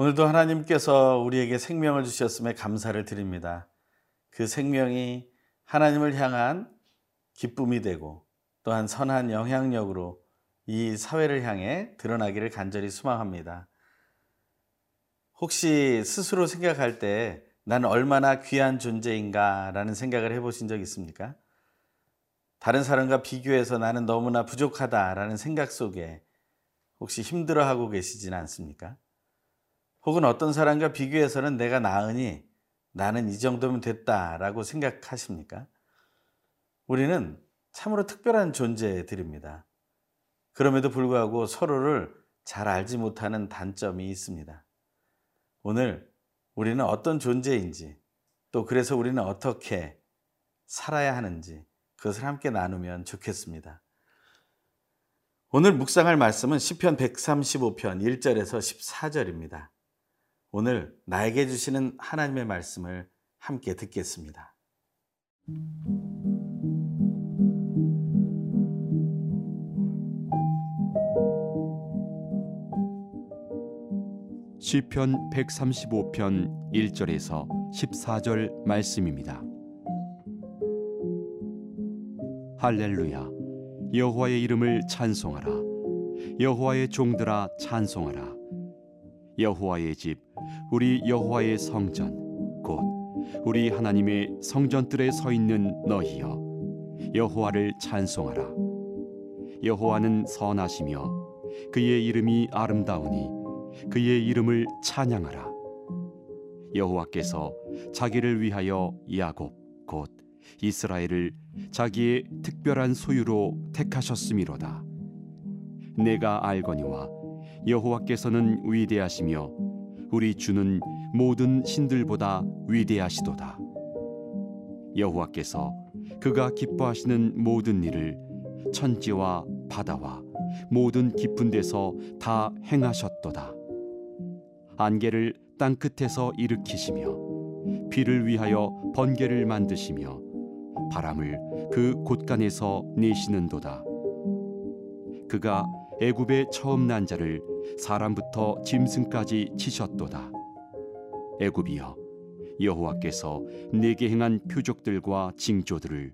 오늘도 하나님께서 우리에게 생명을 주셨음에 감사를 드립니다. 그 생명이 하나님을 향한 기쁨이 되고 또한 선한 영향력으로 이 사회를 향해 드러나기를 간절히 소망합니다. 혹시 스스로 생각할 때 나는 얼마나 귀한 존재인가 라는 생각을 해보신 적 있습니까? 다른 사람과 비교해서 나는 너무나 부족하다라는 생각 속에 혹시 힘들어하고 계시지는 않습니까? 혹은 어떤 사람과 비교해서는 내가 나으니 나는 이 정도면 됐다라고 생각하십니까? 우리는 참으로 특별한 존재들입니다. 그럼에도 불구하고 서로를 잘 알지 못하는 단점이 있습니다. 오늘 우리는 어떤 존재인지 또 그래서 우리는 어떻게 살아야 하는지 그것을 함께 나누면 좋겠습니다. 오늘 묵상할 말씀은 시편 135편 1절에서 14절입니다. 오늘 나에게 주시는 하나님의 말씀을 함께 듣겠습니다. 시편 135편 1절에서 14절 말씀입니다. 할렐루야 여호와의 이름을 찬송하라 여호와의 종들아 찬송하라 여호와의 집 우리 여호와의 성전 곧 우리 하나님의 성전들에 서 있는 너희여 여호와를 찬송하라. 여호와는 선하시며 그의 이름이 아름다우니 그의 이름을 찬양하라. 여호와께서 자기를 위하여 야곱 곧 이스라엘을 자기의 특별한 소유로 택하셨음이로다. 내가 알거니와 여호와께서는 위대하시며 우리 주는 모든 신들보다 위대하시도다. 여호와께서 그가 기뻐하시는 모든 일을 천지와 바다와 모든 깊은 데서 다 행하셨도다. 안개를 땅 끝에서 일으키시며 비를 위하여 번개를 만드시며 바람을 그 곳간에서 내시는도다. 그가 애굽의 처음 난 자를 사람부터 짐승까지 치셨도다. 애굽이여 여호와께서 내게 행한 표적들과 징조들을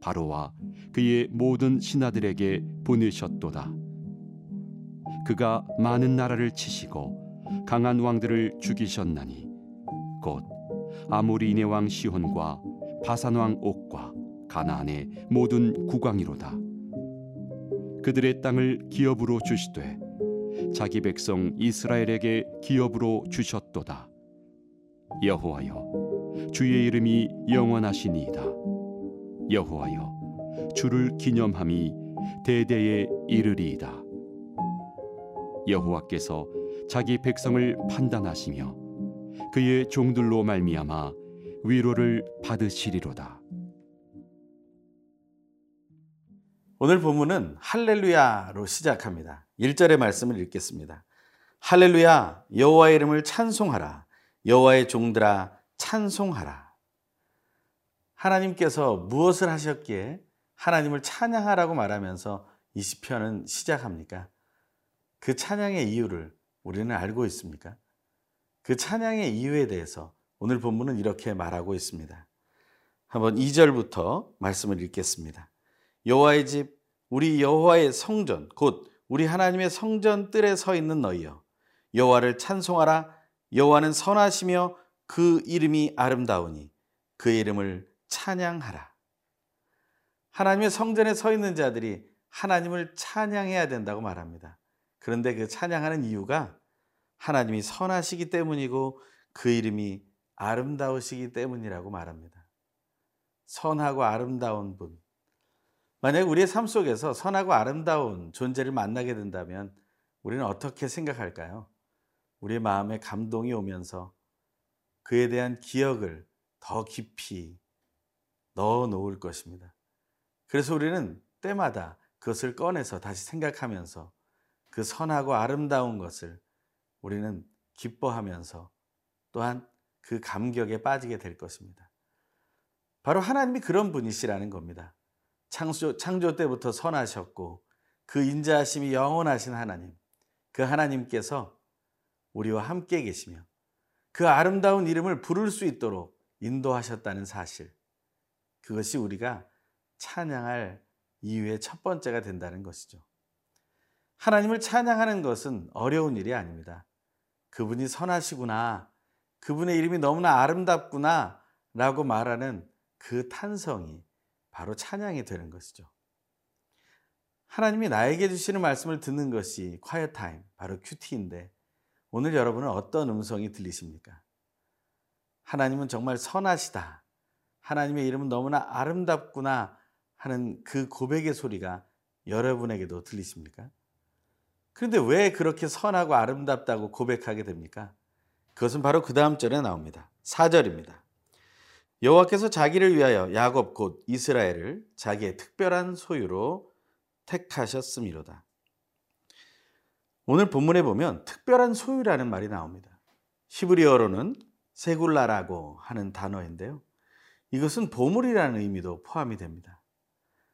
바로와 그의 모든 신하들에게 보내셨도다. 그가 많은 나라를 치시고 강한 왕들을 죽이셨나니 곧 아모리네 왕 시혼과 바산 왕 옥과 가나안의 모든 국왕이로다. 그들의 땅을 기업으로 주시되 자기 백성 이스라엘에게 기업으로 주셨도다. 여호와여 주의 이름이 영원하시니이다. 여호와여 주를 기념함이 대대에 이르리이다. 여호와께서 자기 백성을 판단하시며 그의 종들로 말미암아 위로를 받으시리로다. 오늘 본문은 할렐루야로 시작합니다. 1절의 말씀을 읽겠습니다. 할렐루야 여호와의 이름을 찬송하라 여호와의 종들아 찬송하라 하나님께서 무엇을 하셨기에 하나님을 찬양하라고 말하면서 이 시편은 시작합니까? 그 찬양의 이유를 우리는 알고 있습니까? 그 찬양의 이유에 대해서 오늘 본문은 이렇게 말하고 있습니다. 한번 2절부터 말씀을 읽겠습니다. 여호와의 집 우리 여호와의 성전 곧 우리 하나님의 성전 뜰에 서 있는 너희여 여호와를 찬송하라 여호와는 선하시며 그 이름이 아름다우니 그 이름을 찬양하라. 하나님의 성전에 서 있는 자들이 하나님을 찬양해야 된다고 말합니다. 그런데 그 찬양하는 이유가 하나님이 선하시기 때문이고 그 이름이 아름다우시기 때문이라고 말합니다. 선하고 아름다운 분. 만약 우리의 삶 속에서 선하고 아름다운 존재를 만나게 된다면 우리는 어떻게 생각할까요? 우리의 마음에 감동이 오면서 그에 대한 기억을 더 깊이 넣어 놓을 것입니다. 그래서 우리는 때마다 그것을 꺼내서 다시 생각하면서 그 선하고 아름다운 것을 우리는 기뻐하면서 또한 그 감격에 빠지게 될 것입니다. 바로 하나님이 그런 분이시라는 겁니다. 창조, 창조 때부터 선하셨고 그 인자하심이 영원하신 하나님, 그 하나님께서 우리와 함께 계시며 그 아름다운 이름을 부를 수 있도록 인도하셨다는 사실. 그것이 우리가 찬양할 이유의 첫 번째가 된다는 것이죠. 하나님을 찬양하는 것은 어려운 일이 아닙니다. 그분이 선하시구나. 그분의 이름이 너무나 아름답구나. 라고 말하는 그 탄성이 바로 찬양이 되는 것이죠. 하나님이 나에게 주시는 말씀을 듣는 것이 quiet time, 바로 큐티인데 오늘 여러분은 어떤 음성이 들리십니까? 하나님은 정말 선하시다. 하나님의 이름은 너무나 아름답구나 하는 그 고백의 소리가 여러분에게도 들리십니까? 그런데 왜 그렇게 선하고 아름답다고 고백하게 됩니까? 그것은 바로 그 다음 절에 나옵니다. 4절입니다. 여호와께서 자기를 위하여 야곱 곧 이스라엘을 자기의 특별한 소유로 택하셨음이로다. 오늘 본문에 보면 특별한 소유라는 말이 나옵니다. 히브리어로는 세굴라라고 하는 단어인데요. 이것은 보물이라는 의미도 포함이 됩니다.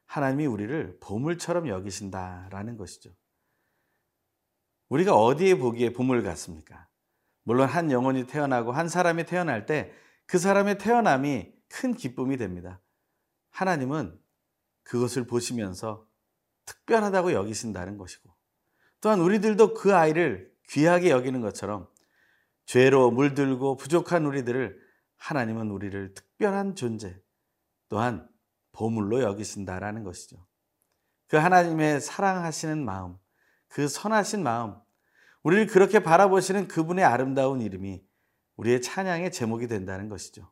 하나님이 우리를 보물처럼 여기신다라는 것이죠. 우리가 어디에 보기에 보물 같습니까? 물론 한 영혼이 태어나고 한 사람이 태어날 때 그 사람의 태어남이 큰 기쁨이 됩니다. 하나님은 그것을 보시면서 특별하다고 여기신다는 것이고 또한 우리들도 그 아이를 귀하게 여기는 것처럼 죄로 물들고 부족한 우리들을 하나님은 우리를 특별한 존재 또한 보물로 여기신다라는 것이죠. 그 하나님의 사랑하시는 마음, 그 선하신 마음, 우리를 그렇게 바라보시는 그분의 아름다운 이름이 우리의 찬양의 제목이 된다는 것이죠.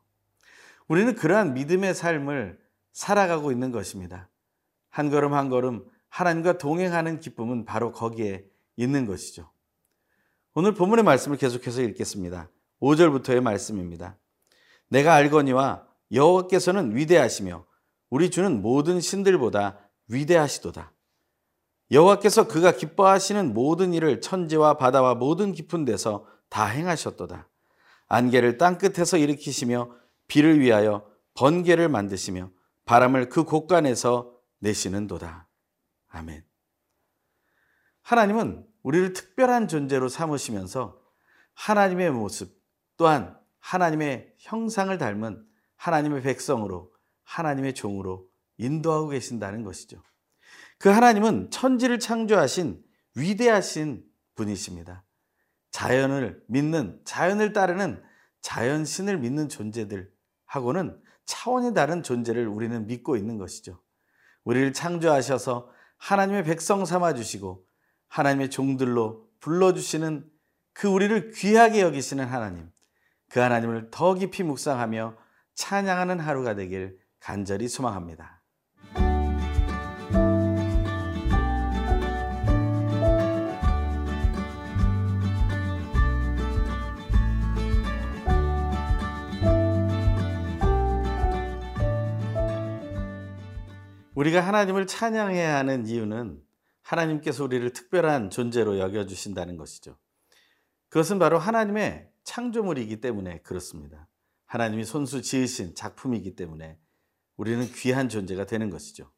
우리는 그러한 믿음의 삶을 살아가고 있는 것입니다. 한 걸음 한 걸음 하나님과 동행하는 기쁨은 바로 거기에 있는 것이죠. 오늘 본문의 말씀을 계속해서 읽겠습니다. 5절부터의 말씀입니다. 내가 알거니와 여호와께서는 위대하시며 우리 주는 모든 신들보다 위대하시도다. 여호와께서 그가 기뻐하시는 모든 일을 천지와 바다와 모든 깊은 데서 다 행하셨도다. 안개를 땅 끝에서 일으키시며 비를 위하여 번개를 만드시며 바람을 그 곳간에서 내시는도다. 아멘. 하나님은 우리를 특별한 존재로 삼으시면서 하나님의 모습 또한 하나님의 형상을 닮은 하나님의 백성으로 하나님의 종으로 인도하고 계신다는 것이죠. 그 하나님은 천지를 창조하신 위대하신 분이십니다. 자연을 믿는, 자연을 따르는 자연 신을 믿는 존재들하고는 차원이 다른 존재를 우리는 믿고 있는 것이죠. 우리를 창조하셔서 하나님의 백성 삼아 주시고 하나님의 종들로 불러주시는 그 우리를 귀하게 여기시는 하나님, 그 하나님을 더 깊이 묵상하며 찬양하는 하루가 되길 간절히 소망합니다. 우리가 하나님을 찬양해야 하는 이유는 하나님께서 우리를 특별한 존재로 여겨주신다는 것이죠. 그것은 바로 하나님의 창조물이기 때문에 그렇습니다. 하나님이 손수 지으신 작품이기 때문에 우리는 귀한 존재가 되는 것이죠.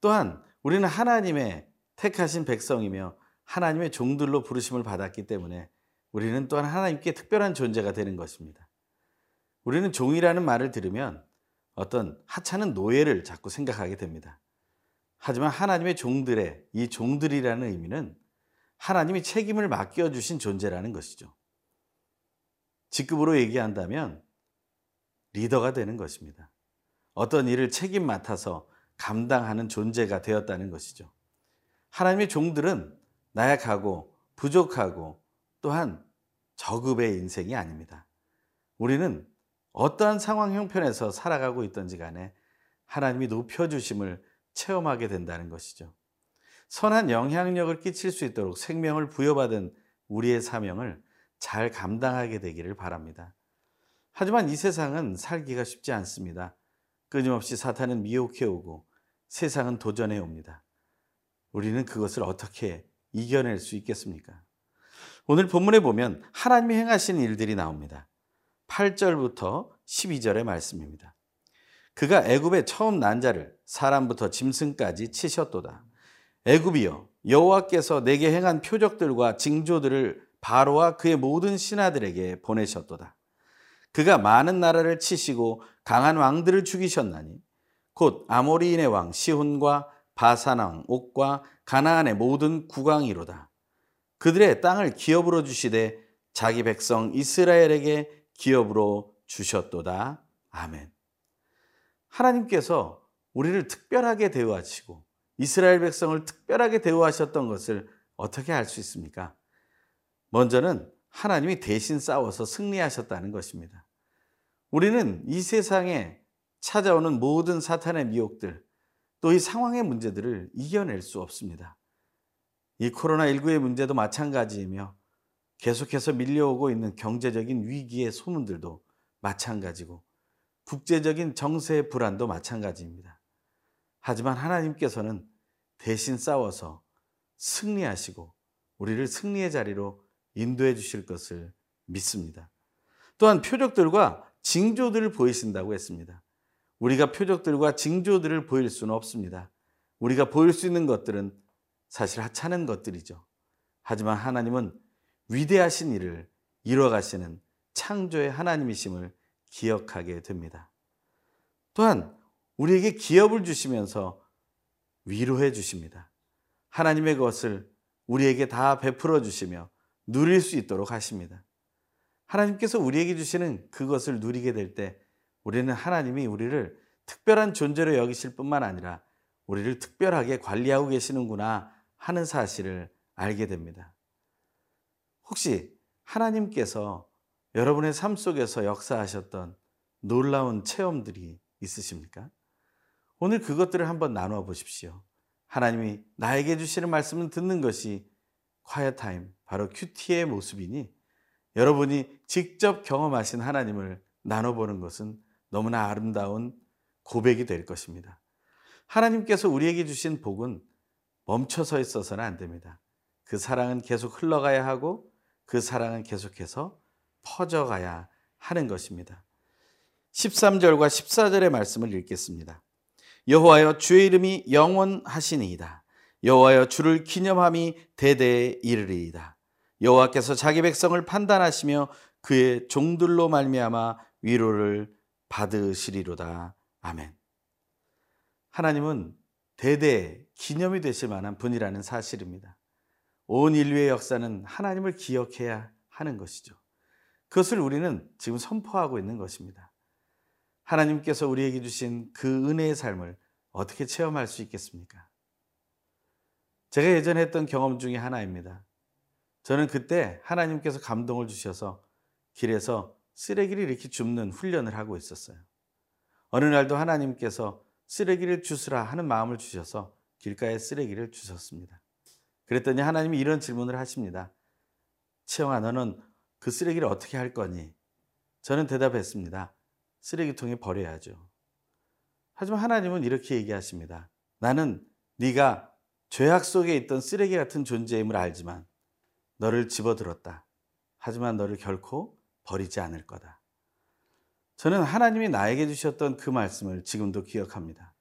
또한 우리는 하나님의 택하신 백성이며 하나님의 종들로 부르심을 받았기 때문에 우리는 또한 하나님께 특별한 존재가 되는 것입니다. 우리는 종이라는 말을 들으면 어떤 하찮은 노예를 자꾸 생각하게 됩니다. 하지만 하나님의 종들의 이 종들이라는 의미는 하나님이 책임을 맡겨주신 존재라는 것이죠. 직급으로 얘기한다면 리더가 되는 것입니다. 어떤 일을 책임 맡아서 감당하는 존재가 되었다는 것이죠. 하나님의 종들은 나약하고 부족하고 또한 저급의 인생이 아닙니다. 우리는 어떠한 상황 형편에서 살아가고 있던지 간에 하나님이 높여주심을 체험하게 된다는 것이죠. 선한 영향력을 끼칠 수 있도록 생명을 부여받은 우리의 사명을 잘 감당하게 되기를 바랍니다. 하지만 이 세상은 살기가 쉽지 않습니다. 끊임없이 사탄은 미혹해 오고 세상은 도전해 옵니다. 우리는 그것을 어떻게 이겨낼 수 있겠습니까? 오늘 본문에 보면 하나님이 행하신 일들이 나옵니다. 8절부터 12절의 말씀입니다. 그가 애굽에 처음 난 자를 사람부터 짐승까지 치셨도다. 애굽이여 여호와께서 내게 행한 표적들과 징조들을 바로와 그의 모든 신하들에게 보내셨도다. 그가 많은 나라를 치시고 강한 왕들을 죽이셨나니 곧 아모리인의 왕 시혼과 바산 왕 옥과 가나안의 모든 국왕이로다. 그들의 땅을 기업으로 주시되 자기 백성 이스라엘에게 기업으로 주셨도다. 아멘. 하나님께서 우리를 특별하게 대우하시고 이스라엘 백성을 특별하게 대우하셨던 것을 어떻게 알 수 있습니까? 먼저는 하나님이 대신 싸워서 승리하셨다는 것입니다. 우리는 이 세상에 찾아오는 모든 사탄의 미혹들, 또 이 상황의 문제들을 이겨낼 수 없습니다. 이 코로나19의 문제도 마찬가지이며 계속해서 밀려오고 있는 경제적인 위기의 소문들도 마찬가지고 국제적인 정세의 불안도 마찬가지입니다. 하지만 하나님께서는 대신 싸워서 승리하시고 우리를 승리의 자리로 인도해 주실 것을 믿습니다. 또한 표적들과 징조들을 보이신다고 했습니다. 우리가 표적들과 징조들을 보일 수는 없습니다. 우리가 보일 수 있는 것들은 사실 하찮은 것들이죠. 하지만 하나님은 위대하신 일을 이뤄가시는 창조의 하나님이심을 기억하게 됩니다. 또한 우리에게 기업을 주시면서 위로해 주십니다. 하나님의 것을 우리에게 다 베풀어 주시며 누릴 수 있도록 하십니다. 하나님께서 우리에게 주시는 그것을 누리게 될 때 우리는 하나님이 우리를 특별한 존재로 여기실 뿐만 아니라 우리를 특별하게 관리하고 계시는구나 하는 사실을 알게 됩니다. 혹시 하나님께서 여러분의 삶 속에서 역사하셨던 놀라운 체험들이 있으십니까? 오늘 그것들을 한번 나누어 보십시오. 하나님이 나에게 주시는 말씀을 듣는 것이 quiet 타임, 바로 큐티의 모습이니 여러분이 직접 경험하신 하나님을 나눠보는 것은 너무나 아름다운 고백이 될 것입니다. 하나님께서 우리에게 주신 복은 멈춰서 있어서는 안 됩니다. 그 사랑은 계속 흘러가야 하고 그 사랑은 계속해서 퍼져가야 하는 것입니다. 13절과 14절의 말씀을 읽겠습니다. 여호와여 주의 이름이 영원하시니이다. 여호와여 주를 기념함이 대대에 이르리이다. 여호와께서 자기 백성을 판단하시며 그의 종들로 말미암아 위로를 받으시리로다. 아멘. 하나님은 대대 기념이 되실 만한 분이라는 사실입니다. 온 인류의 역사는 하나님을 기억해야 하는 것이죠. 그것을 우리는 지금 선포하고 있는 것입니다. 하나님께서 우리에게 주신 그 은혜의 삶을 어떻게 체험할 수 있겠습니까? 제가 예전에 했던 경험 중에 하나입니다. 저는 그때 하나님께서 감동을 주셔서 길에서 쓰레기를 이렇게 줍는 훈련을 하고 있었어요. 어느 날도 하나님께서 쓰레기를 주스라 하는 마음을 주셔서 길가에 쓰레기를 주셨습니다. 그랬더니 하나님이 이런 질문을 하십니다. 채영아, 너는 그 쓰레기를 어떻게 할 거니? 저는 대답했습니다. 쓰레기통에 버려야죠. 하지만 하나님은 이렇게 얘기하십니다. 나는 네가 죄악 속에 있던 쓰레기 같은 존재임을 알지만 너를 집어들었다. 하지만 너를 결코 버리지 않을 거다. 저는 하나님이 나에게 주셨던 그 말씀을 지금도 기억합니다.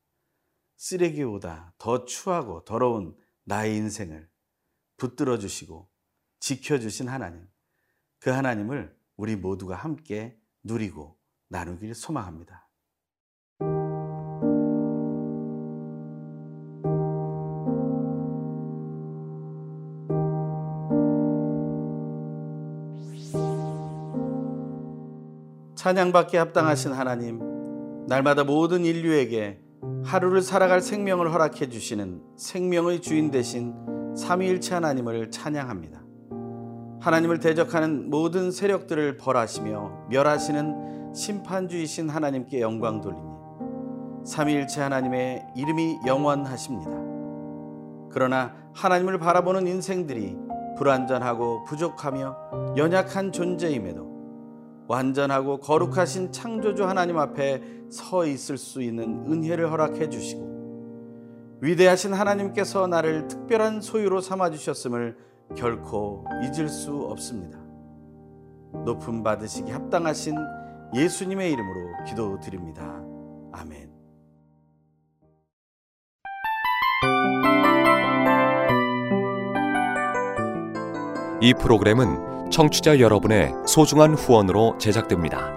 쓰레기보다 더 추하고 더러운 나의 인생을 붙들어 주시고 지켜 주신 하나님. 그 하나님을 우리 모두가 함께 누리고 나누길 소망합니다. 찬양받기에 합당하신 하나님, 날마다 모든 인류에게 하루를 살아갈 생명을 허락해 주시는 생명의 주인 되신 삼위일체 하나님을 찬양합니다. 하나님을 대적하는 모든 세력들을 벌하시며 멸하시는 심판주이신 하나님께 영광 돌리니 삼위일체 하나님의 이름이 영원하십니다. 그러나 하나님을 바라보는 인생들이 불완전하고 부족하며 연약한 존재임에도 완전하고 거룩하신 창조주 하나님 앞에 서 있을 수 있는 은혜를 허락해 주시고 위대하신 하나님께서 나를 특별한 소유로 삼아 주셨음을 결코 잊을 수 없습니다. 높음 받으시기 합당하신 예수님의 이름으로 기도드립니다. 아멘. 이 프로그램은 청취자 여러분의 소중한 후원으로 제작됩니다.